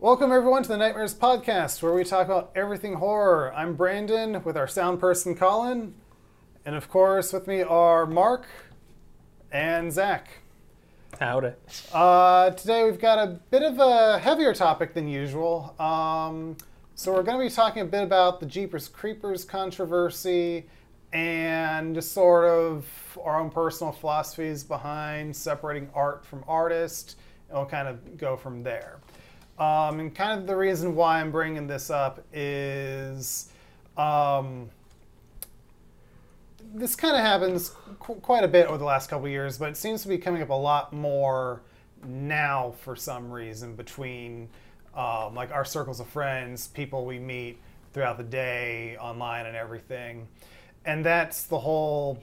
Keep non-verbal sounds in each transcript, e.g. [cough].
Welcome, everyone, to the Nightmares Podcast, where we talk about everything horror. I'm Brandon with our sound person, Colin. And of course, with me are Mark and Zach. Howdy. Uh, today, we've got a bit of a heavier topic than usual. Um, so, we're going to be talking a bit about the Jeepers Creepers controversy and just sort of our own personal philosophies behind separating art from artist. And we'll kind of go from there. Um, and kind of the reason why I'm bringing this up is um, this kind of happens qu- quite a bit over the last couple years, but it seems to be coming up a lot more now for some reason between um, like our circles of friends, people we meet throughout the day, online, and everything. And that's the whole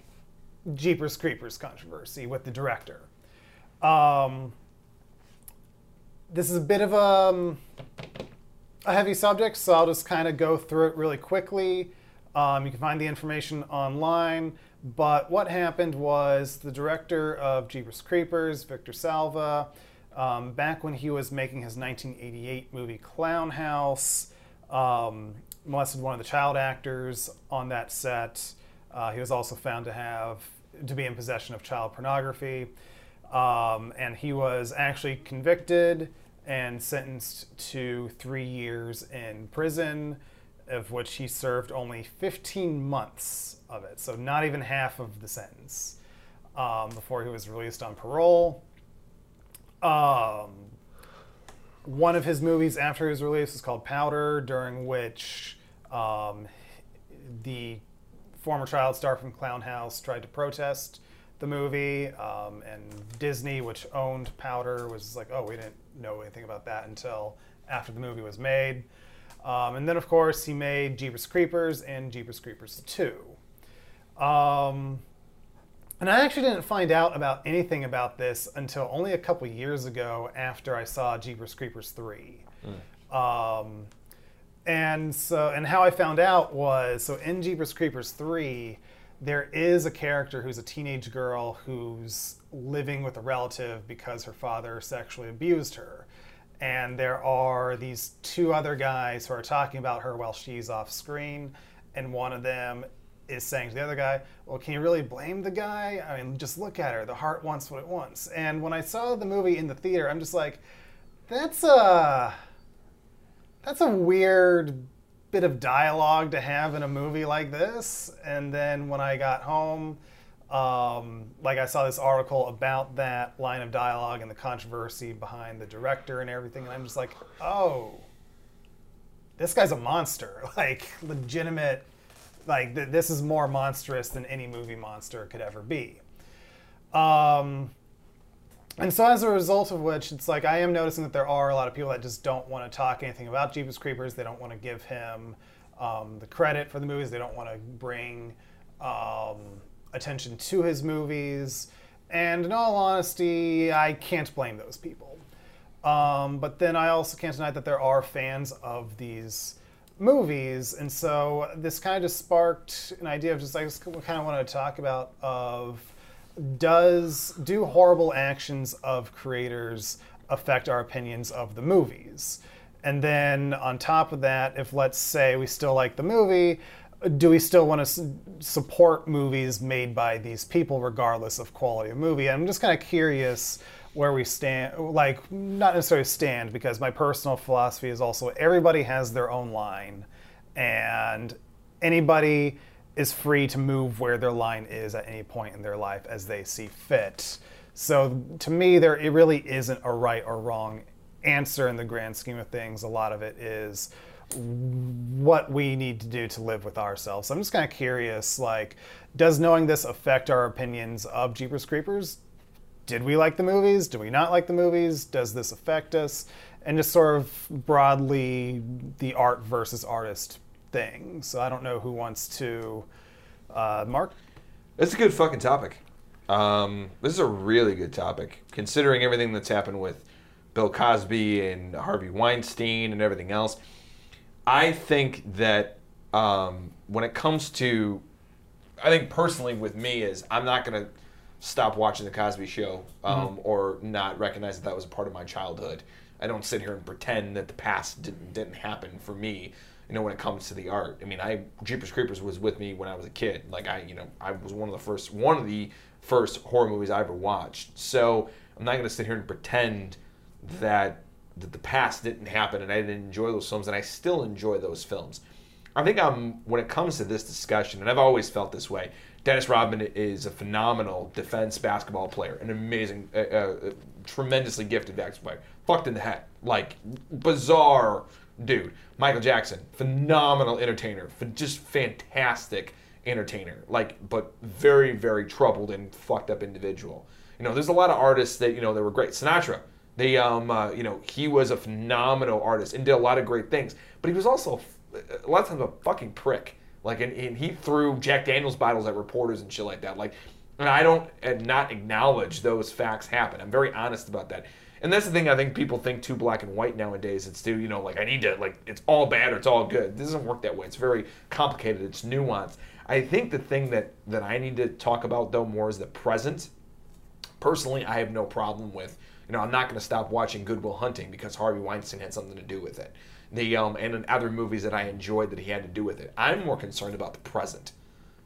Jeepers Creepers controversy with the director. Um, this is a bit of a, um, a heavy subject, so I'll just kind of go through it really quickly. Um, you can find the information online. But what happened was the director of Jeepers Creepers, Victor Salva, um, back when he was making his 1988 movie Clown House, um, molested one of the child actors on that set. Uh, he was also found to have to be in possession of child pornography. Um, and he was actually convicted and sentenced to three years in prison, of which he served only 15 months of it, so not even half of the sentence, um, before he was released on parole. Um, one of his movies after his release was called Powder, during which um, the former child star from Clown House tried to protest the movie, um, and Disney, which owned Powder, was like, "Oh, we didn't know anything about that until after the movie was made." Um, and then, of course, he made Jeepers Creepers and Jeepers Creepers 2. Um, and I actually didn't find out about anything about this until only a couple years ago after I saw Jeepers Creepers 3. Um, and so, and how I found out was so in Jeepers Creepers 3, there is a character who's a teenage girl who's living with a relative because her father sexually abused her. And there are these two other guys who are talking about her while she's off screen. And one of them is saying to the other guy, Well, can you really blame the guy? I mean, just look at her. The heart wants what it wants. And when I saw the movie in the theater, I'm just like, That's a. That's a weird bit of dialogue to have in a movie like this. And then when I got home, um, like I saw this article about that line of dialogue and the controversy behind the director and everything, and I'm just like, oh, this guy's a monster. [laughs] Like legitimate. Like th- this is more monstrous than any movie monster could ever be. Um, and so as a result of which, it's like I am noticing that there are a lot of people that just don't want to talk anything about Jeepers Creepers. They don't want to give him um, the credit for the movies. They don't want to bring um, attention to his movies. And in all honesty, I can't blame those people. Um, but then I also can't deny that there are fans of these movies, and so this kind of just sparked an idea of just I just kind of wanted to talk about of does do horrible actions of creators affect our opinions of the movies? And then on top of that, if let's say we still like the movie, do we still want to support movies made by these people regardless of quality of movie? I'm just kind of curious where we stand, like not necessarily stand because my personal philosophy is also everybody has their own line and anybody is free to move where their line is at any point in their life as they see fit. So to me, there it really isn't a right or wrong answer in the grand scheme of things. A lot of it is what we need to do to live with ourselves. I'm just kind of curious, like, does knowing this affect our opinions of Jeepers Creepers? Did we like the movies? Do we not like the movies? Does this affect us? And just sort of broadly the art versus artist thing. So I don't know who wants to. Uh, Mark? It's a good fucking topic. Um, this is a really good topic, considering everything that's happened with Bill Cosby and Harvey Weinstein and everything else. I think that um, when it comes to, I think personally with me is I'm not gonna stop watching the Cosby Show um, or not recognize that that was a part of my childhood. I don't sit here and pretend that the past didn't didn't happen for me. You know, when it comes to the art. I mean, I Jeepers Creepers was with me when I was a kid. Like I, you know, I was one of the first one of the first horror movies I ever watched. So I'm not going to sit here and pretend that that the past didn't happen and I didn't enjoy those films, and I still enjoy those films. I think I'm when it comes to this discussion, and I've always felt this way. Dennis Rodman is a phenomenal defense basketball player, an amazing, uh, uh, tremendously gifted basketball player. Fucked in the head, like bizarre dude. Michael Jackson, phenomenal entertainer, just fantastic entertainer. Like, but very, very troubled and fucked up individual. You know, there's a lot of artists that you know that were great. Sinatra, they, um, uh, you know, he was a phenomenal artist and did a lot of great things. But he was also a lot of times a fucking prick. Like, and, and he threw Jack Daniels bottles at reporters and shit like that. Like, and I don't and not acknowledge those facts happen. I'm very honest about that. And that's the thing I think people think too black and white nowadays. It's too, you know, like I need to like it's all bad or it's all good. It doesn't work that way. It's very complicated. It's nuanced. I think the thing that that I need to talk about though more is the present personally, I have no problem with. You know, I'm not going to stop watching Good Will Hunting because Harvey Weinstein had something to do with it. The um, and in other movies that I enjoyed that he had to do with it. I'm more concerned about the present.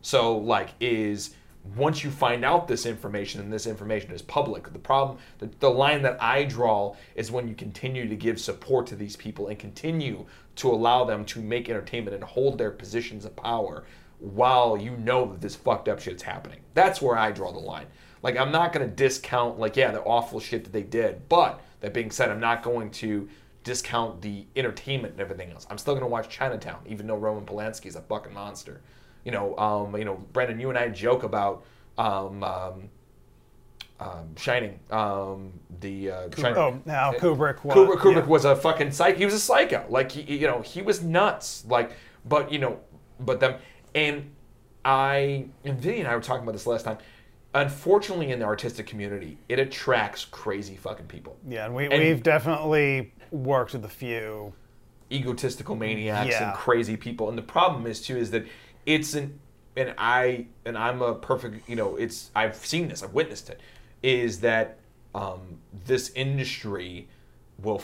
So, like, is once you find out this information and this information is public, the problem, the, the line that I draw is when you continue to give support to these people and continue to allow them to make entertainment and hold their positions of power while you know that this fucked up shit's happening. That's where I draw the line. Like, I'm not going to discount, like, yeah, the awful shit that they did. But that being said, I'm not going to discount the entertainment and everything else. I'm still going to watch Chinatown, even though Roman Polanski is a fucking monster. You know, um, you know, Brandon, you and I joke about um, um, um, Shining. Um, the uh, Shining- Oh, now Kubrick was. Kubrick, Kubrick yeah. was a fucking psych. He was a psycho. Like he, you know, he was nuts. Like, but you know, but them and I and Vinny and I were talking about this last time. Unfortunately, in the artistic community, it attracts crazy fucking people, Yeah, and we, And- we've definitely worked with a few. egotistical maniacs Yeah. and crazy people. And the problem is too is that it's an and I and I'm a perfect. You know, it's I've seen this. I've witnessed it. Is that um, this industry will will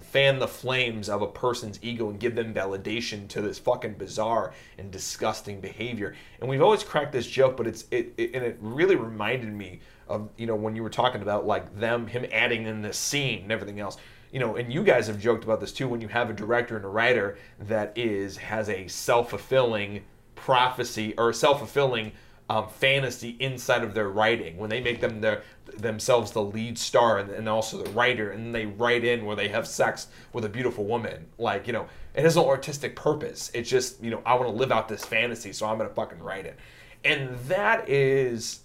fan the flames of a person's ego and give them validation to this fucking bizarre and disgusting behavior. And we've always cracked this joke, but it's it, it and it really reminded me of you know when you were talking about like them him adding in this scene and everything else. You know, and you guys have joked about this too when you have a director and a writer that is has a self-fulfilling prophecy or a self-fulfilling um, fantasy inside of their writing. When they make them their themselves the lead star and, and also the writer and they write in where they have sex with a beautiful woman. Like you know it has no artistic purpose. It's just you know i want to live out this fantasy so i'm gonna fucking write it. And that is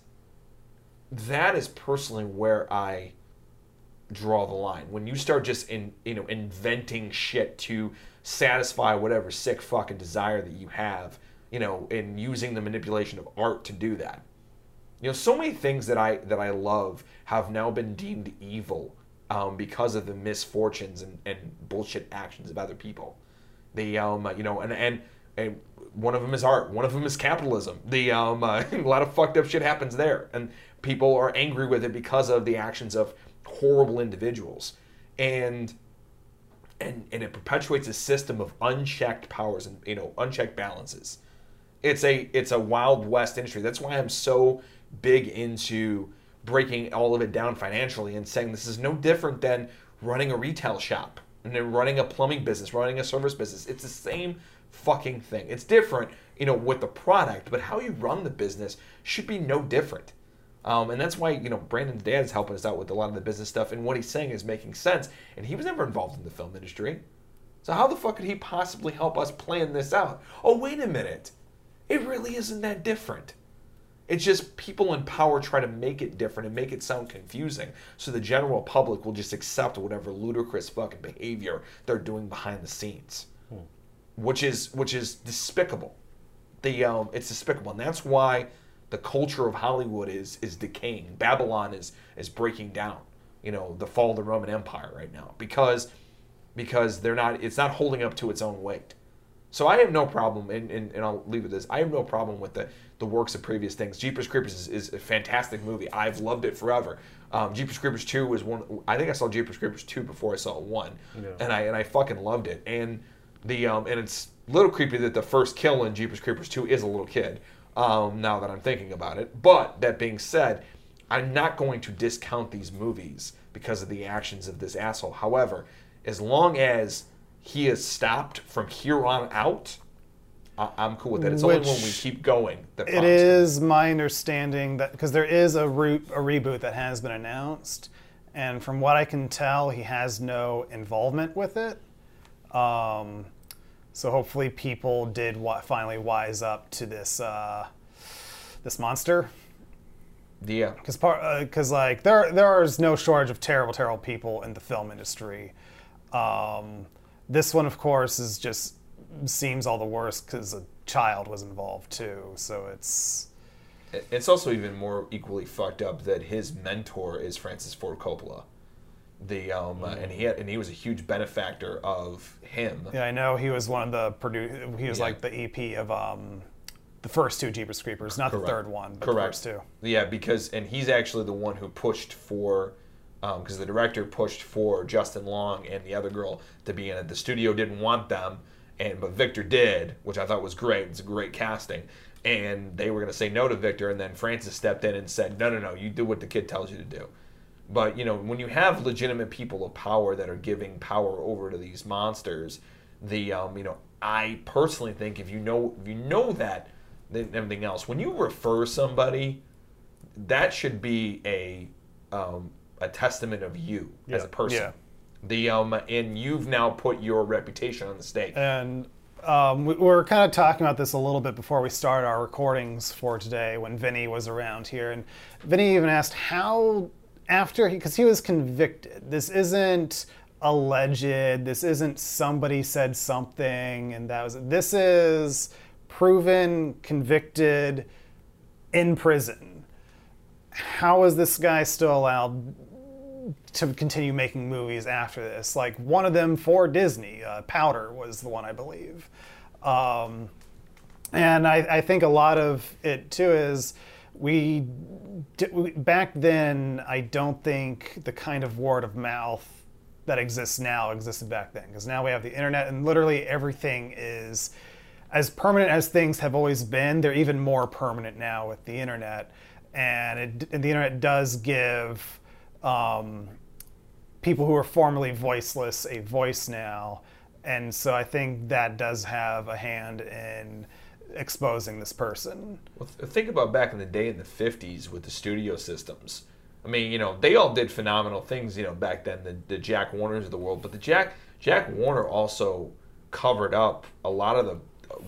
that is personally where i draw the line. When you start just in you know inventing shit to satisfy whatever sick fucking desire that you have you know and using the manipulation of art to do that. You know so many things that i that i love have now been deemed evil um, because of the misfortunes and, and bullshit actions of other people. The um you know and and and one of them is art one of them is capitalism. The um uh, [laughs] a lot of fucked up shit happens there and people are angry with it because of the actions of horrible individuals. And and and it perpetuates a system of unchecked powers and you know unchecked balances it's a it's a wild west industry. That's why i'm so big into breaking all of it down financially and saying this is no different than running a retail shop and then running a plumbing business running a service business. It's the same fucking thing. It's different you know with the product but how you run the business should be no different. Um, and that's why you know Brandon's dad is helping us out with a lot of the business stuff, and what he's saying is making sense. And he was never involved in the film industry, so how the fuck could he possibly help us plan this out? Oh, wait a minute, it really isn't that different. It's just people in power try to make it different and make it sound confusing, so the general public will just accept whatever ludicrous fucking behavior they're doing behind the scenes, which is which is despicable. The um, it's despicable, and that's why the culture of Hollywood is is decaying. Babylon is is breaking down. You know, the fall of the Roman Empire right now because because they're not it's not holding up to its own weight. So I have no problem, and, and, and I'll leave it this. I have no problem with the, the works of previous things. Jeepers Creepers is, is a fantastic movie. I've loved it forever. Um, Jeepers Creepers two was one. I think I saw Jeepers Creepers two before I saw one, Yeah. and I and I fucking loved it. And the um, and it's a little creepy that the first kill in Jeepers Creepers two is a little kid. Um, now that I'm thinking about it, but that being said, I'm not going to discount these movies because of the actions of this asshole. However, as long as he is stopped from here on out, I- I'm cool with that. It's only when we keep going that It is my understanding that because there is a, re- a reboot that has been announced, and from what I can tell, he has no involvement with it. Um, so hopefully, people did wa- finally wise up to this uh, this monster. Yeah, because part because like there there is no shortage of terrible terrible people in the film industry. Um, this one, of course, is just seems all the worse because a child was involved too. So it's it's also even more equally fucked up that his mentor is Francis Ford Coppola. The um, uh, and he had, and he was a huge benefactor of him. yeah, I know he was one of the produ- He was Yeah. like the EP of um, the first two Jeepers Creepers, not the third one, but Correct. the first two. Yeah, because and he's actually the one who pushed for, because the director pushed for Justin Long and the other girl to be in it. The studio didn't want them, and but Victor did, which I thought was great. It's a great casting, and they were going to say no to Victor, and then Francis stepped in and said, no, no, no, you do what the kid tells you to do. But you know, when you have legitimate people of power that are giving power over to these monsters, the um, you know, I personally think if you know if you know that, then everything else. When you refer somebody, that should be a um, a testament of you as a person. Yeah. The um, and you've now put your reputation on the stake. And um, we, we were kind of talking about this a little bit before we started our recordings for today when Vinny was around here. And Vinny even asked how, after he, because he was convicted, this isn't alleged, this isn't somebody said something and that was. This is proven, convicted, in prison. How is this guy still allowed to continue making movies after this. Like one of them for Disney, uh, Powder was the one I believe. Um, and I, I think a lot of it too is we, we back then. I don't think the kind of word of mouth that exists now existed back then because now we have the internet and literally everything is as permanent as things have always been. They're even more permanent now with the internet, and, it, and the internet does give um, people who are formerly voiceless a voice now. And so I think that does have a hand in exposing this person. Well, th- think about back in the day in the 50s with the studio systems. I mean, you know, they all did phenomenal things, you know, back then, the, the Jack Warners of the world. But the Jack Jack Warner also covered up a lot of the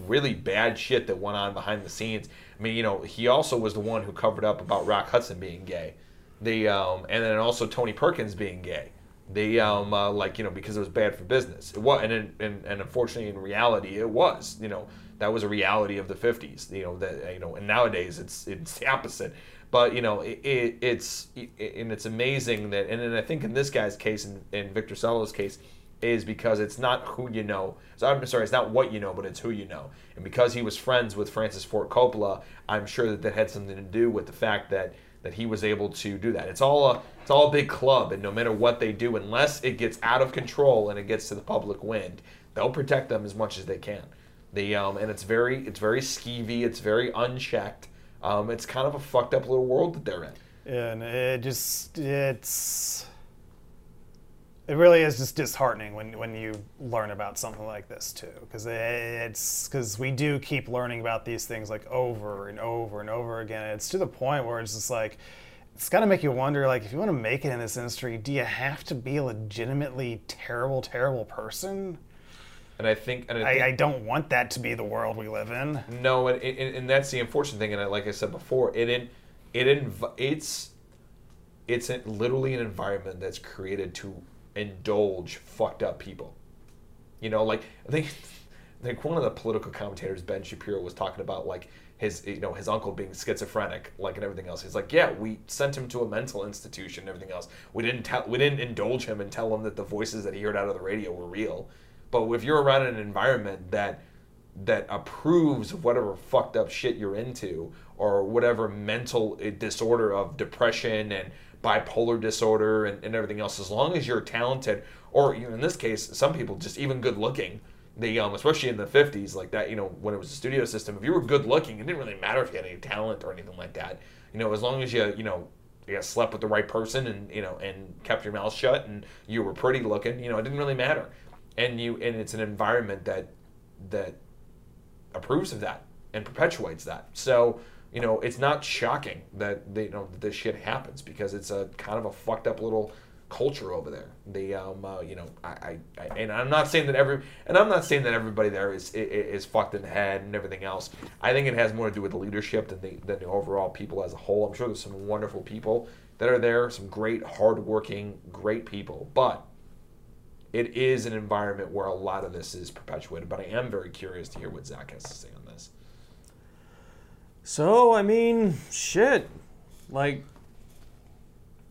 really bad shit that went on behind the scenes. I mean, you know, he also was the one who covered up about Rock Hudson being gay. The um, and then also Tony Perkins being gay. The um, uh, like you know because it was bad for business. It was, and, in, and and unfortunately in reality it was. You know that was a reality of the 50s. You know that you know and nowadays it's it's the opposite. But you know it, it, it's it, and it's amazing that and I think in this guy's case and in, in Victor Salva's case is because it's not who you know. So I'm sorry, it's not what you know, but it's who you know. And because he was friends with Francis Ford Coppola, I'm sure that that had something to do with the fact that that he was able to do that. It's all a it's all a big club, and no matter what they do, unless it gets out of control and it gets to the public wind, they'll protect them as much as they can. The um, and it's very it's very skeevy, it's very unchecked. Um, it's kind of a fucked up little world that they're in. Yeah, and it just, it's, it really is just disheartening when, when you learn about something like this too. Because it's, because we do keep learning about these things like over and over and over again. It's to the point where it's just like, it's got to make you wonder like if you want to make it in this industry do you have to be a legitimately terrible terrible person And I think and I, think, I, I don't want that to be the world we live in No, and, and, and that's the unfortunate thing. And I- like I said before, it in, it inv- it's it's literally an environment that's created to indulge fucked up people. You know, like I think [laughs] like one of the political commentators, Ben Shapiro, was talking about like his you know his uncle being schizophrenic, like and everything else. He's like, yeah, we sent him to a mental institution and everything else. We didn't tell we didn't indulge him and tell him that the voices that he heard out of the radio were real. But if you're around an environment that that approves of whatever fucked up shit you're into or whatever mental uh, disorder of depression and bipolar disorder and, and everything else as long as you're talented or you know, in this case some people just even good looking they um especially in the 50s like that you know when it was a studio system if you were good looking it didn't really matter if you had any talent or anything like that you know as long as you you know you slept with the right person and you know and kept your mouth shut and you were pretty looking you know it didn't really matter and you and it's an environment that that approves of that and perpetuates that. So you know, it's not shocking that they, you know that this shit happens because it's a kind of a fucked up little culture over there. The um, uh, you know, I, I, I, and I'm not saying that every, and I'm not saying that everybody there is, is is fucked in the head and everything else. I think it has more to do with the leadership than the than the overall people as a whole. I'm sure there's some wonderful people that are there, some great, hardworking, great people, but it is an environment where a lot of this is perpetuated. But I am very curious to hear what Zach has to say. So, I mean, shit. Like,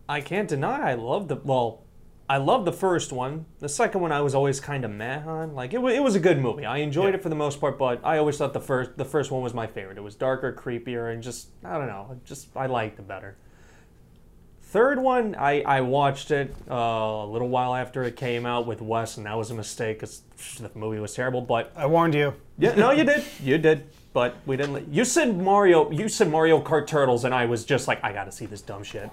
I can't deny I love the, well, I love the first one. The second one I was always kind of meh on. Like, it, it was a good movie. I enjoyed Yeah. it for the most part, but I always thought the first, the first one was my favorite. It was darker, creepier, and just, I don't know, just, I liked it better. Third one, I, I watched it uh, a little while after it came out with Wes, and that was a mistake because the movie was terrible. But I warned you. yeah, no, you did, you did, but we didn't. let- You said Mario, you said Mario Kart Turtles, and I was just like, I got to see this dumb shit.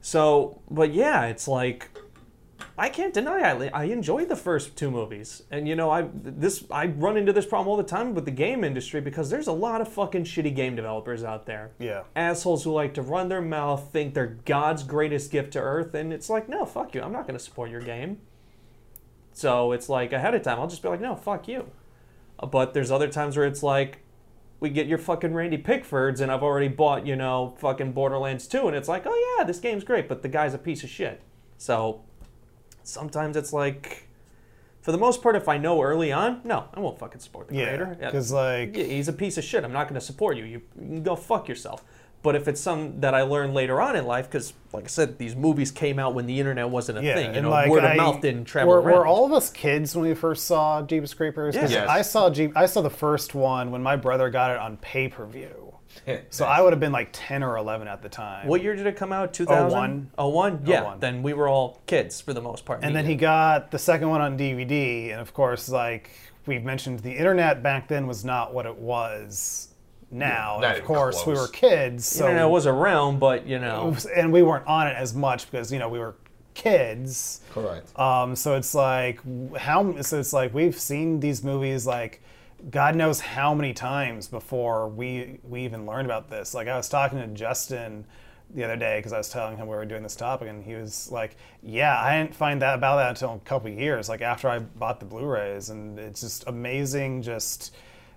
So, but yeah, it's like I can't deny I, I enjoyed the first two movies, and you know I this I run into this problem all the time with the game industry because there's a lot of fucking shitty game developers out there Yeah. assholes who like to run their mouth, think they're God's greatest gift to Earth, and it's like, no, fuck you. I'm not to support your game. So it's like ahead of time, I'll just be like, no, fuck you. Uh, But there's other times where it's like, we get your fucking Randy Pitchfords, and I've already bought, you know, fucking Borderlands 2, and it's like, oh yeah, this game's great, but the guy's a piece of shit. So sometimes it's like, for the most part, if I know early on, no, I won't fucking support the Yeah. creator. Because like Yeah, he's a piece of shit. I'm not going to support you. you. You can go fuck yourself. But if it's some that I learned later on in life, because like I said, these movies came out when the internet wasn't a yeah, thing. You know, like word I, of mouth didn't travel were, around. were all of us kids when we first saw Jeepers Creepers? 'Cause Yeah. Yes. I saw Jeep. I saw the first one when my brother got it on pay per view. [laughs] So I would have been like ten or eleven at the time. what year did it come out? 2000? 01. 01? Yeah. 01. Then we were all kids for the most part. And then Me. he got the second one on DVD, and of course, like we've mentioned, the internet back then was not what it was now. not of even course, we were kids, The so internet was around, but you know. and we weren't on it as much because you know we were kids. Correct. Um, so it's like how so it's like we've seen these movies like God knows how many times before we we even learned about this. Like I was talking to Justin the other day because I was telling him we were doing this topic, and he was like, "Yeah, I didn't find that about that until a couple of years, like after I bought the Blu-rays, and it's just amazing just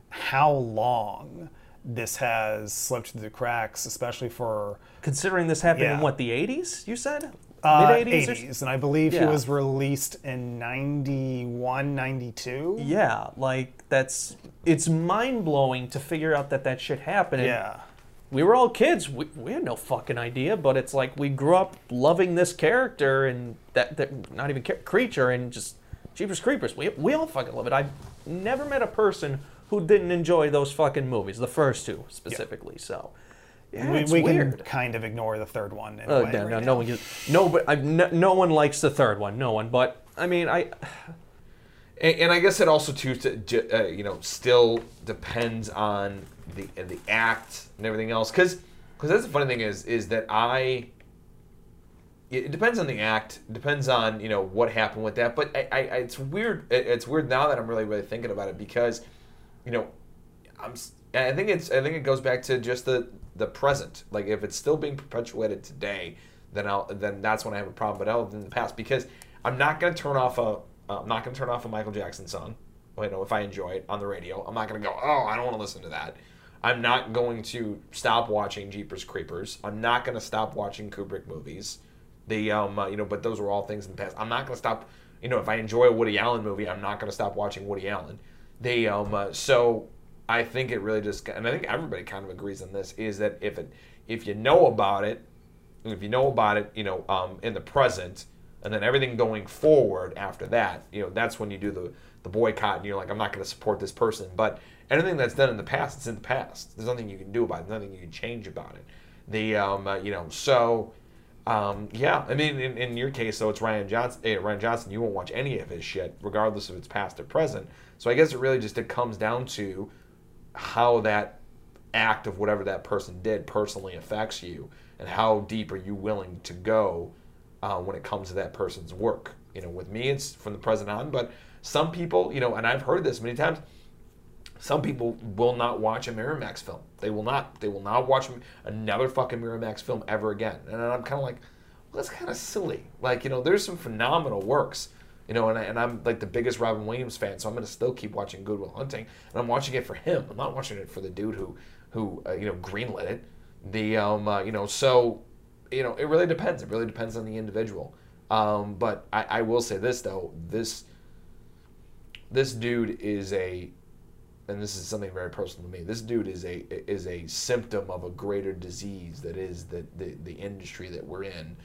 how long." This has slipped through the cracks, especially for Considering this happened in what, the 80s, you said? uh, Mid 80s? 80s, and I believe he was released in 91, 92. Yeah, like that's. It's mind blowing to figure out that that shit happened. Yeah. we were all kids. We, we had no fucking idea, but it's like we grew up loving this character and that, that not even ca- creature and just Jeepers Creepers. We, we all fucking love it. I've never met a person who didn't enjoy those fucking movies, the first two specifically. So, yeah, we it's we weird. can kind of ignore the third one. In a Uh, way no, right no, now. no one, no, but I've, no, no one likes the third one. No one, but I mean, I And, and I guess it also too, to, uh, you know, still depends on the uh, the act and everything else. Because because that's the funny thing is is that I. It depends on the act. Depends on you know what happened with that. But I, I, I- it's weird. it- It's weird now that I'm really really thinking about it because, you know, I'm. I think it's. I think it goes back to just the the present. Like if it's still being perpetuated today, then I'll then that's when I have a problem. But other than the past, because I'm not going to turn off a. Uh, I'm not to turn off a Michael Jackson song. You know, if I enjoy it on the radio, I'm not going to go. Oh, I don't want to listen to that. I'm not going to stop watching Jeepers Creepers. I'm not going to stop watching Kubrick movies. The um, uh, you know, but those were all things in the past. I'm not going to stop. You know, if I enjoy a Woody Allen movie, I'm not going to stop watching Woody Allen. They um, uh, so I think it really just, and I think everybody kind of agrees on this, is that if it if you know about it, if you know about it, you know, um, in the present, and then everything going forward after that, you know, that's when you do the the boycott, and you're like, I'm not going to support this person. But anything that's done in the past, it's in the past. There's nothing you can do about it. Nothing you can change about it. The um, uh, you know, so um, yeah, I mean, in, in your case, though, it's Rian Johnson. eh, Rian Johnson, you won't watch any of his shit, regardless of it's past or present. So I guess it really just it comes down to how that act of whatever that person did personally affects you, and how deep are you willing to go uh, when it comes to that person's work. You know, with me, it's from the present on, but some people, you know, and I've heard this many times. Some people will not watch a Miramax film. They will not. They will not watch another fucking Miramax film ever again. And I'm kind of like, well, that's kind of silly. Like, you know, there's some phenomenal works, you know, and, I, and I'm like the biggest Robin Williams fan, so I'm going to still keep watching Good Will Hunting, and I'm watching it for him. I'm not watching it for the dude who, who uh, you know, greenlit it. The, um, uh, you know, so, you know, it really depends. It really depends on the individual. Um, but I, I will say this though, this, this dude is a and this is something very personal to me. This dude is a is a symptom of a greater disease that is the the, the industry that we're in,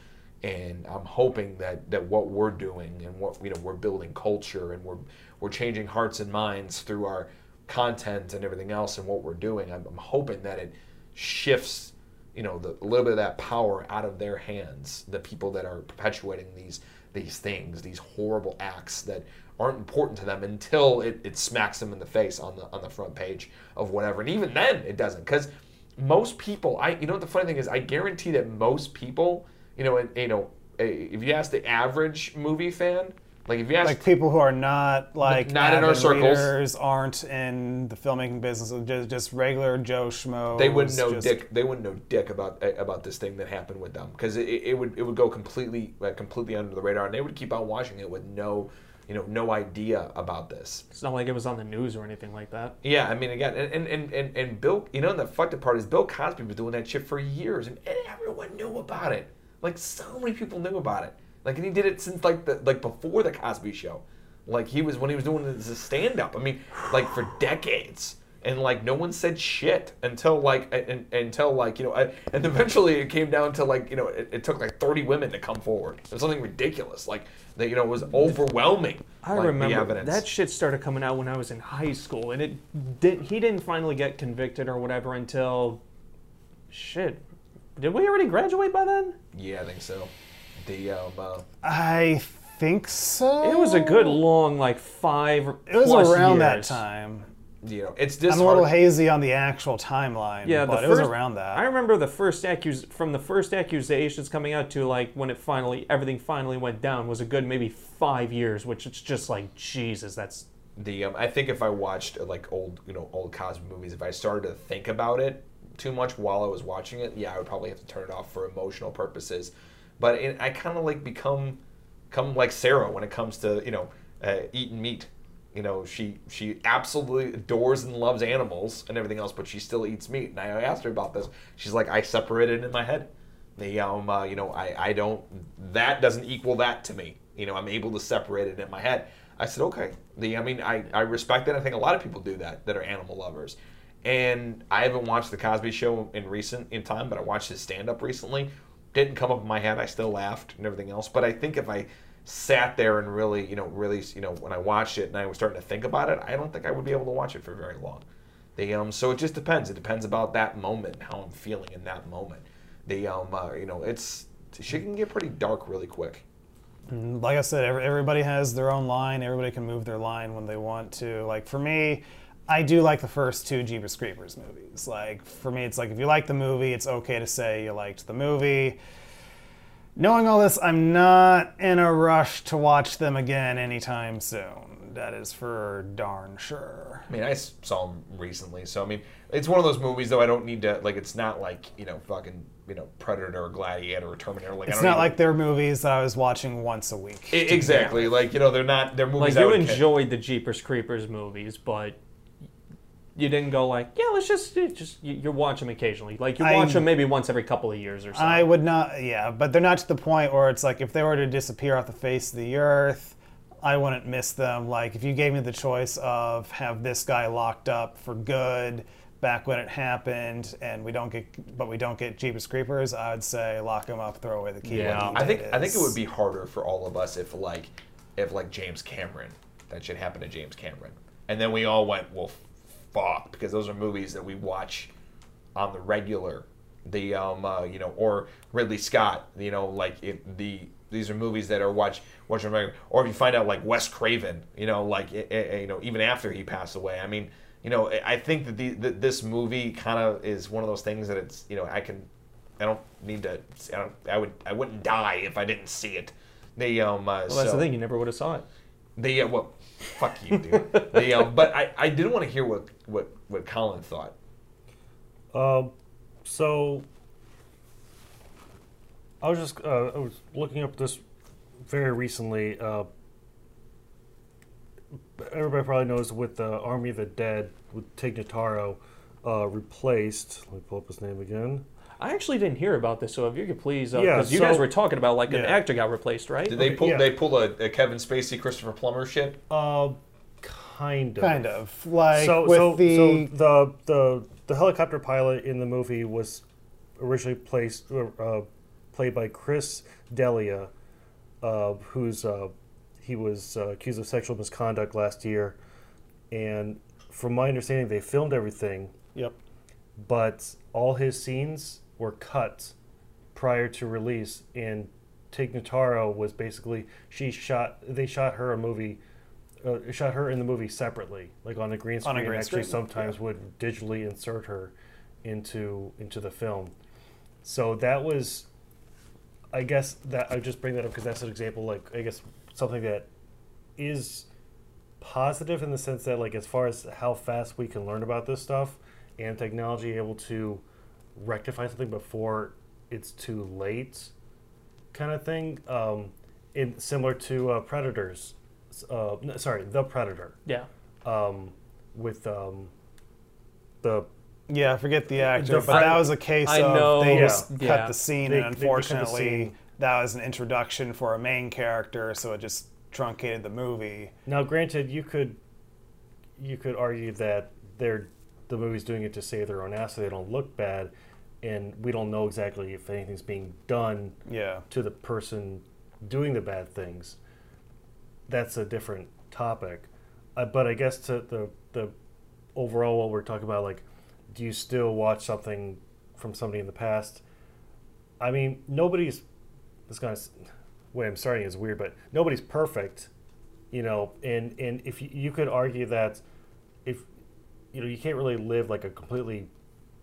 and I'm hoping that that what we're doing and what you know we're building culture and we're we're changing hearts and minds through our content and everything else and what we're doing. I'm, I'm hoping that it shifts you know the, a little bit of that power out of their hands. The people that are perpetuating these these things, these horrible acts that aren't important to them until it, it smacks them in the face on the on the front page of whatever. And even then, it doesn't because most people, I you know what the funny thing is, I guarantee that most people, you know, and, you know, eh, if you ask the average movie fan, like if you ask like people who are not like Not in our circles. readers, aren't in the filmmaking business, just, just regular Joe schmo. they wouldn't know just, dick. They wouldn't know dick about eh, about this thing that happened with them because it, it would it would go completely like, completely under the radar, and they would keep on watching it with no you know no idea about this. It's not like it was on the news or anything like that. Yeah, I mean, again, and and, and, and Bill, you know, the fucked up part is Bill Cosby was doing that shit for years, and everyone knew about it. Like so many people knew about it. Like, and he did it since like the like before the Cosby Show. Like he was when he was doing a stand up. I mean, like for decades. And like no one said shit until like and, until like you know I, and eventually it came down to like you know it, it took like 30 women to come forward. It was something ridiculous like that you know was overwhelming. I like, the remember evidence. that shit started coming out when I was in high school, and it did. He didn't finally get convicted or whatever until shit. Did we already graduate by then? Yeah, I think so. The um, uh, I think so. It was a good long like five. It was plus around that time. You know, it's I'm a little hazy on the actual timeline. Yeah, but the it was around that. I remember the first accus from the first accusations coming out to like when it finally everything finally went down was a good maybe five years, which it's just like Jesus, that's the um, I think if I watched uh, like old you know old Cosby movies, if I started to think about it too much while I was watching it, yeah, I would probably have to turn it off for emotional purposes. But it, I kind of like become come like Sarah when it comes to you know uh, eating meat. You know, she she absolutely adores and loves animals and everything else, but she still eats meat. And I asked her about this. She's like, I separate it in my head. The um, uh, you know, I I don't that doesn't equal that to me. You know, I'm able to separate it in my head. I said, okay. The I mean, I I respect that. I think a lot of people do that that are animal lovers. And I haven't watched the Cosby Show in recent in time, but I watched his stand up recently. Didn't come up in my head. I still laughed and everything else. But I think if I sat there and really, you know, really, you know, when I watched it and I was starting to think about it, I don't think I would be able to watch it for very long. The um, so it just depends. It depends about that moment, how I'm feeling in that moment. The um, uh, you know, it's she can get pretty dark really quick. like I said, every, everybody has their own line. Everybody can move their line when they want to. Like for me, I do like the first two Jeepers Creepers movies. Like for me, it's like if you like the movie, it's okay to say you liked the movie. Knowing all this, I'm not in a rush to watch them again anytime soon. That is for darn sure. I mean, I saw them recently, so I mean, it's one of those movies though. I don't need to like. It's not like you know, fucking you know, Predator or Gladiator or Terminator. Like, I It's don't not even- like they're movies that I was watching once a week. I- exactly. Like you know, they're not. They're movies. like I you would ca- enjoyed the Jeepers Creepers movies, but you didn't go like, yeah, let's just you just you, you watch them occasionally. Like you I- watch them maybe once every couple of years or so. I would not, yeah, but they're not to the point where it's like if they were to disappear off the face of the earth, I wouldn't miss them. Like if you gave me the choice of have this guy locked up for good back when it happened, and we don't get, but we don't get Jeepers Creepers, I would say lock him up, throw away the key. Yeah. I think date I think it is. would be harder for all of us if like if like James Cameron that should happen to James Cameron, and then we all went well, fuck, because those are movies that we watch on the regular. The um uh, you know or Ridley Scott, you know like if the these are movies that are watch watch on regular, or if you find out like Wes Craven, you know like eh, eh, you know even after he passed away, I mean. You know, I think that the, that this movie kind of is one of those things that it's you know I can I don't need to. I, don't, I would. I wouldn't die if I didn't see it. They um. Uh, Well, that's so, the thing. You never would have saw it. They uh, well, fuck you, dude. um. But I I did want to hear what what what Colin thought. Um, so I was just uh, I was looking up this very recently. Uh, everybody probably knows with the Army of the Dead with Tig Notaro uh, replaced. Let me pull up his name again. I actually didn't hear about this, so if you could please, Yeah, because you guys were talking about like an actor got replaced, right? Did they pull? yeah. They pull a, a Kevin Spacey, Christopher Plummer shit. Uh, kind of. kind of like so, with so, the so the the the helicopter pilot in the movie was originally placed uh, played by Chris D'Elia, uh, who's uh, he was uh, accused of sexual misconduct last year, and from my understanding, they filmed everything, yep. but all his scenes were cut prior to release, and Tig Notaro was basically she shot they shot her a movie. Uh, shot her in the movie separately, like on a green On screen. a green actually, screen, sometimes yeah. would digitally insert her into into the film. So that was, I guess that I just bring that up because that's an example. Like I guess something that is positive in the sense that like as far as how fast we can learn about this stuff and technology able to rectify something before it's too late kind of thing um, in similar to uh, predators uh, no, sorry the predator yeah. um, with um, the Yeah, I forget the actor, The but friend- that was a case I of know. they Yeah. just cut Yeah. the scene, They- and they- they cut the unfortunately, scene. that was an introduction for a main character, so it just truncated the movie. Now, granted, you could you could argue that they're the movie's doing it to save their own ass, so they don't look bad, and we don't know exactly if anything's being done Yeah, to the person doing the bad things. That's a different topic, uh, but I guess to the the overall what we're talking about, like, do you still watch something from somebody in the past? I mean, nobody's. This guy's way I'm starting is weird, but nobody's perfect, you know. And and if you, you could argue that if you know you can't really live like a completely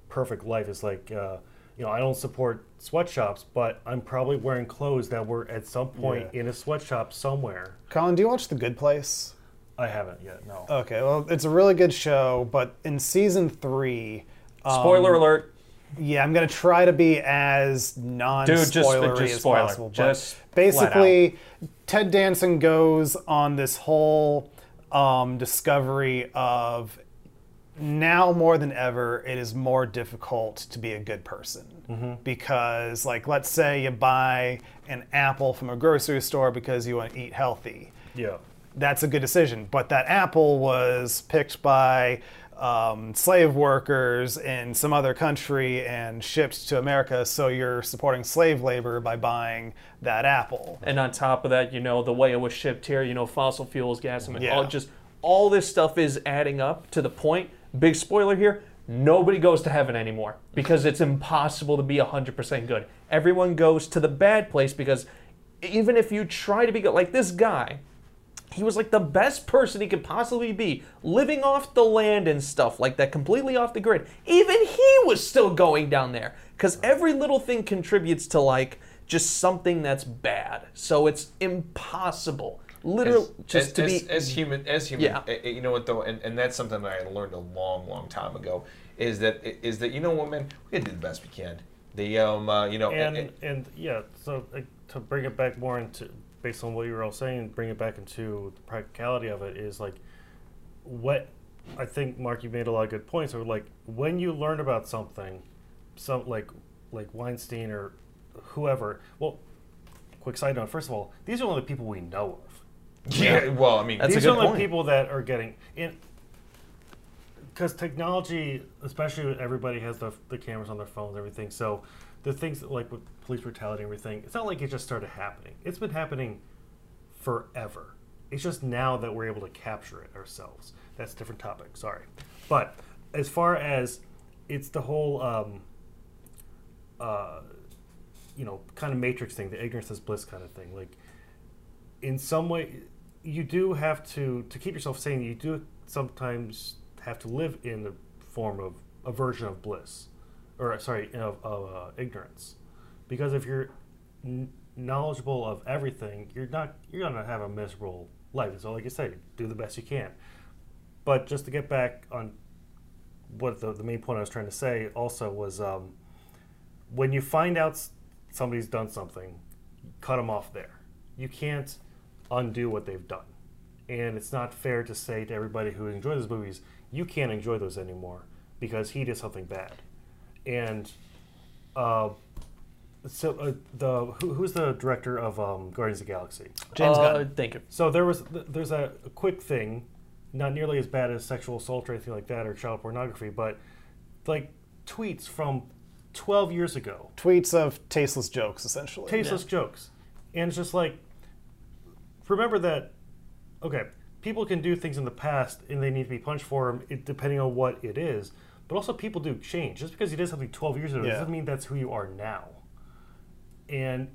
perfect life. It's like uh, you know I don't support sweatshops, but I'm probably wearing clothes that were at some point Yeah. in a sweatshop somewhere. Colin, do you watch The Good Place? I haven't yet. No. Okay, well, it's a really good show, but in season three, um, Spoiler alert. Yeah, I'm gonna try to be as non-spoilery just as spoiler. possible. but Just basically, Ted Danson goes on this whole um, discovery of now more than ever, it is more difficult to be a good person because, like, let's say you buy an apple from a grocery store because you want to eat healthy Yeah. that's a good decision. But that apple was picked by um, slave workers in some other country and shipped to America, so you're supporting slave labor by buying that apple. And on top of that, you know, the way it was shipped here, you know, fossil fuels, gas, and Yeah. all just all this stuff is adding up to the point. Big spoiler here. Nobody goes to heaven anymore because it's impossible to be 100% good. Everyone goes to the bad place because even if you try to be good, like this guy, he was like the best person he could possibly be, living off the land and stuff like that, completely off the grid. Even he was still going down there because every little thing contributes to like just something that's bad. So it's impossible, literally, as, just as, to as, be. as human as human Yeah. eh, eh, you know what though and, and that's something that i learned a long long time ago is that is that you know what man we gotta do the best we can the um uh, you know and eh, eh, and yeah, so uh, to bring it back more into based on what you were all saying, bring it back into the practicality of it is like what I think Mark you made a lot of good points. Or like when you learn about something, some like like Weinstein or whoever. Well, quick side note. First of all, these are only the people we know of. Yeah well i mean That's these are the point. people that are getting in. because technology, especially when everybody has the, the cameras on their phones and everything. So the things that, like with police brutality and everything, it's not like it just started happening. It's been happening forever. It's just now that we're able to capture it ourselves. That's a different topic. Sorry, but as far as it's the whole, um, uh, you know, kind of matrix thing, the ignorance is bliss kind of thing. Like, in some way, you do have to to keep yourself sane. You do sometimes have to live in the form of a version of bliss, or sorry, of, of uh, ignorance, because if you're knowledgeable of everything, you're not you're gonna have a miserable life. So, like I said, do the best you can. But just to get back on what the, the main point I was trying to say also was um, when you find out somebody's done something, cut them off there. You can't undo what they've done. And it's not fair to say to everybody who enjoys those movies, you can't enjoy those anymore because he did something bad. And uh, so uh, the who, who's the director of um, Guardians of the Galaxy? James Uh, Gunn. Thank you. So there was there's a, a quick thing, not nearly as bad as sexual assault or anything like that or child pornography, but like tweets from 12 years ago, Tweets of tasteless jokes, essentially. tasteless jokes, and it's just like remember that. Okay, people can do things in the past and they need to be punished for them, it, depending on what it is. But also, people do change. Just because you did something 12 years ago Yeah. doesn't mean that's who you are now. And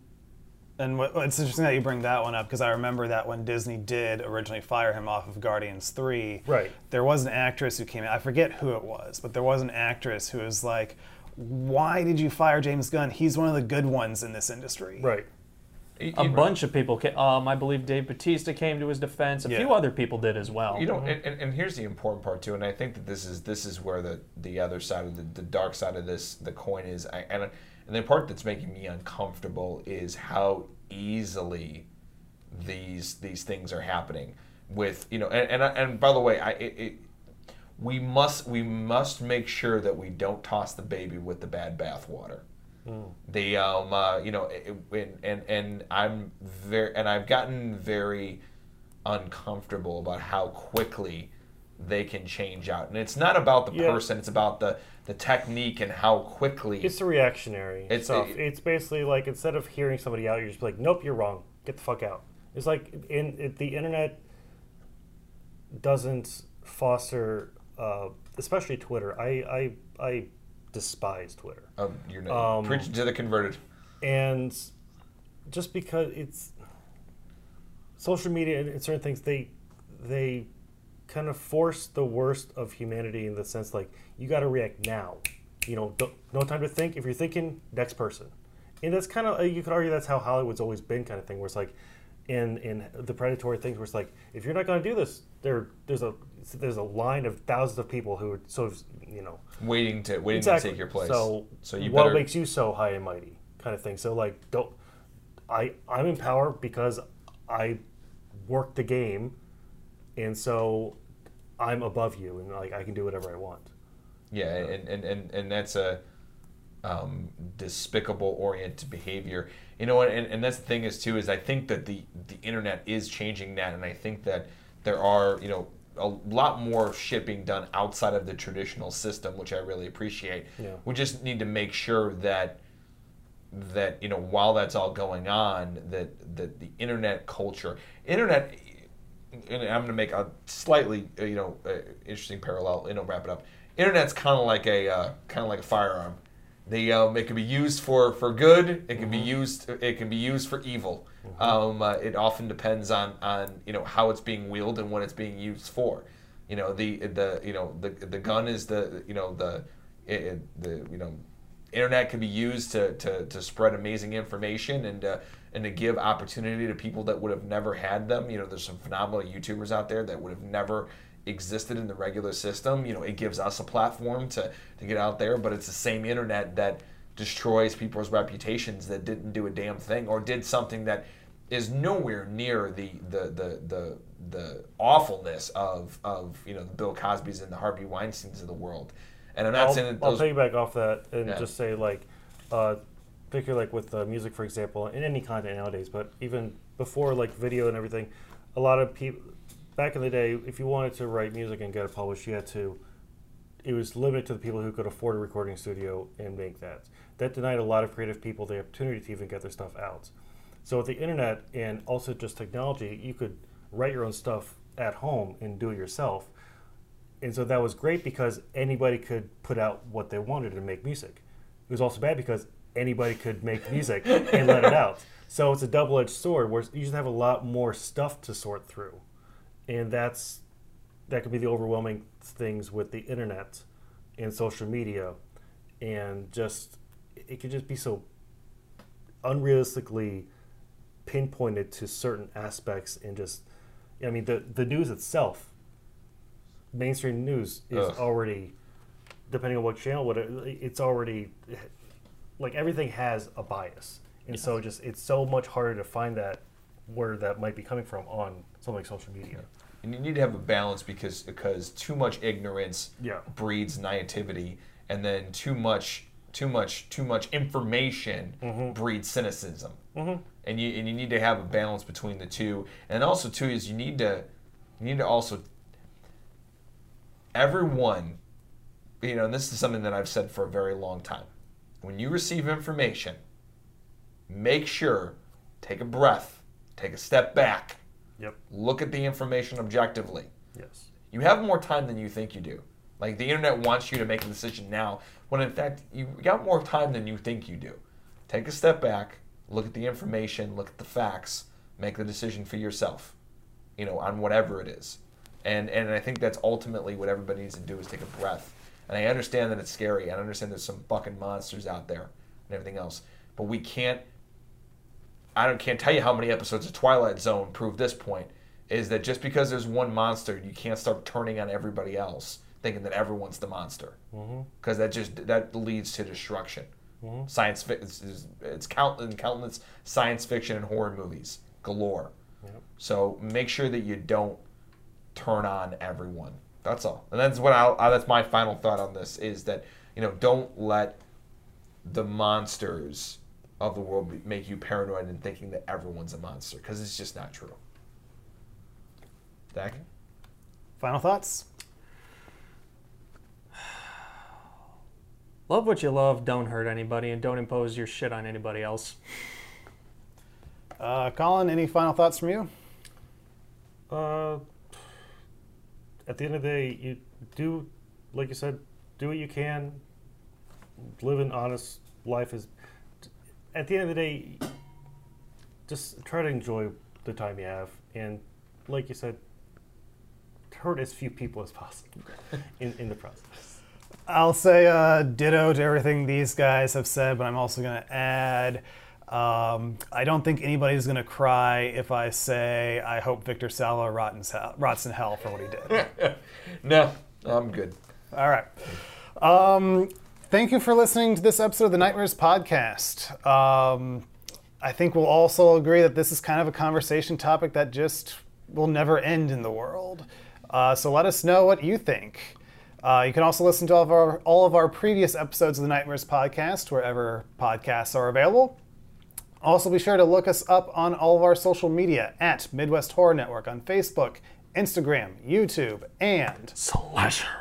And what, it's interesting that you bring that one up because I remember that when Disney did originally fire him off of Guardians 3, Right. there was an actress who came out, I forget who it was, but there was an actress who was like, Why did you fire James Gunn? He's one of the good ones in this industry. right, You- A you- bunch of people. Ca- um, I believe Dave Batista came to his defense. A Yeah. few other people did as well. You know, and, and, and here's the important part too, and I think that this is this is where the the other side of the, the dark side of this the coin is, I, and and the part that's making me uncomfortable is how easily these these things are happening with you know, and and, and by the way, I it, it we must we must make sure that we don't toss the baby with the bad bathwater. The um uh, you know it, it- and and I'm very and I've gotten very uncomfortable about how quickly they can change out. And it's not about the Yeah. person; it's about the the technique and how quickly. It's the reactionary It's- stuff. it- it's basically like instead of hearing somebody out, you're just like, nope, you're wrong. Get the fuck out. It's like in it, the internet doesn't foster, uh, especially Twitter. I I I despise Twitter, um, you're not, Um, preaching to the converted. and just because it's social media and certain things, they they kind of force the worst of humanity in the sense like you got to react now. You know, don't, no time to think. If you're thinking, next person, and that's kind of you could argue that's how Hollywood's always been, kind of thing. Where it's like, in in the predatory things, where it's like, if you're not going to do this, there there's a there's a line of thousands of people who are sort of you know Waiting to waiting exactly. to take your place. So, so you what better. makes you so high and mighty, kind of thing. So like, don't I? I'm in power because I work the game, and so I'm above you, and like I can do whatever I want. Yeah, and, and, and, and that's a um, despicable oriented behavior. You know, and, and that's the thing is too is I think that the the internet is changing that, and I think that there are you know a lot more shit being done outside of the traditional system, which I really appreciate. Yeah. We just need to make sure that that you know while that's all going on, that that the internet culture, internet and I'm going to make a slightly, uh, you know, uh, interesting parallel. You know, wrap it up. Internet's kind of like a uh, kind of like a firearm. The um, it can be used for for good. It can be used. It can be used for evil. Um, uh, it often depends on on you know how it's being wielded and what it's being used for. You know the the you know the the gun is the you know the it, it- the you know internet can be used to, to, to spread amazing information and uh, and to give opportunity to people that would have never had them. You know, there's some phenomenal YouTubers out there that would have never existed in the regular system. You know, it gives us a platform to, to get out there, but it's the same internet that destroys people's reputations that didn't do a damn thing or did something that is nowhere near the the the the, the awfulness of of you know the Bill Cosby's and the Harvey Weinstein's of the world. And I'm not I'll, saying that I'll those piggyback off that and Yeah. just say like, uh, particularly like with uh, music, for example, in any content nowadays, but even before like video and everything, a lot of people back in the day, if you wanted to write music and get it published, you had to it was limited to the people who could afford a recording studio and make that. That denied a lot of creative people the opportunity to even get their stuff out. So with the internet and also just technology, you could write your own stuff at home and do it yourself. And so that was great because anybody could put out what they wanted and make music. It was also bad because anybody could make music and let it out. So it's a double-edged sword where you just have a lot more stuff to sort through. And that's that could be the overwhelming things with the internet and social media. And just it could just be so unrealistically pinpointed to certain aspects and just I mean the the news itself mainstream news is Ugh. already depending on what channel what it, it's already like everything has a bias. And so just it's so much harder to find that where that might be coming from on something like social media And you need to have a balance because because too much ignorance Yeah. breeds naivety, and then too much too much too much information Mm-hmm. breeds cynicism. And you and you need to have a balance between the two. And also too is you need to you need to also everyone you know and this is something that I've said for a very long time. When you receive information, make sure take a breath, take a step back yep look at the information objectively. yes You have more time than you think you do. Like the internet wants you to make a decision now, when in fact you got more time than you think you do. Take a step back, look at the information, look at the facts, make the decision for yourself. You know, on whatever it is. And and I think that's ultimately what everybody needs to do is take a breath. And I understand that it's scary. I understand there's some fucking monsters out there and everything else. But we can't I don't can't tell you how many episodes of Twilight Zone prove this point. Is that just because there's one monster, you can't start turning on everybody else, thinking that everyone's the monster, mm-hmm. because that just that leads to destruction. Mm-hmm. Science fiction, it's, countless, countless science fiction and horror movies galore. So make sure that you don't turn on everyone. That's all, and that's what I, I that's my final thought on this is that you know don't let the monsters of the world make you paranoid and thinking that everyone's a monster because it's just not true. Dak? Final thoughts? Love what you love, don't hurt anybody, and don't impose your shit on anybody else. Uh, Colin, any final thoughts from you? Uh, at the end of the day, you do, like you said, do what you can. Live an honest life. Is at the end of the day, just try to enjoy the time you have, and like you said, hurt as few people as possible in, in the process. I'll say uh, ditto to everything these guys have said, but I'm also going to add um, I don't think anybody's going to cry if I say I hope Victor Salva rots, rots in hell for what he did. [laughs] No, I'm good. All right. Um, thank you for listening to this episode of the Nightmares Podcast. Um, I think we'll also agree that this is kind of a conversation topic that just will never end in the world. Uh, so let us know what you think. Uh, you can also listen to all of our all of our previous episodes of the Nightmares Podcast wherever podcasts are available. Also, be sure to look us up on all of our social media at Midwest Horror Network on Facebook, Instagram, YouTube, and Slasher.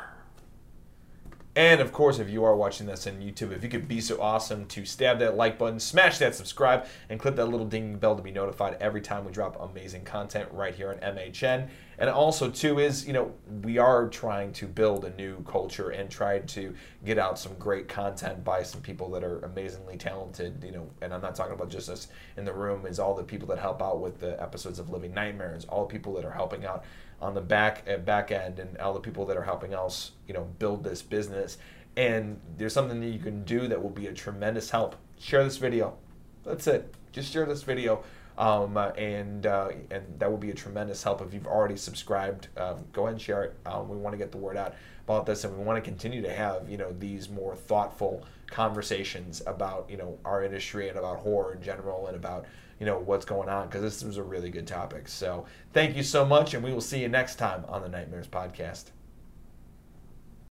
And of course, if you are watching this on YouTube, if you could be so awesome to stab that like button, smash that subscribe, and click that little ding bell to be notified every time we drop amazing content right here on MHN. And also, too, is you know we are trying to build a new culture and try to get out some great content by some people that are amazingly talented. You know, and I'm not talking about just us in the room. Is all the people that help out with the episodes of Living Nightmares, all the people that are helping out on the back uh, back end and all the people that are helping us you know build this business. And there's something that you can do that will be a tremendous help. Share this video. That's it. Just share this video. Um, and uh, and that will be a tremendous help if you've already subscribed. Um, go ahead and share it. Um, we want to get the word out about this and we want to continue to have you know these more thoughtful conversations about you know our industry and about horror in general and about you know what's going on because this was a really good topic. So thank you so much and we will see you next time on the nightmares podcast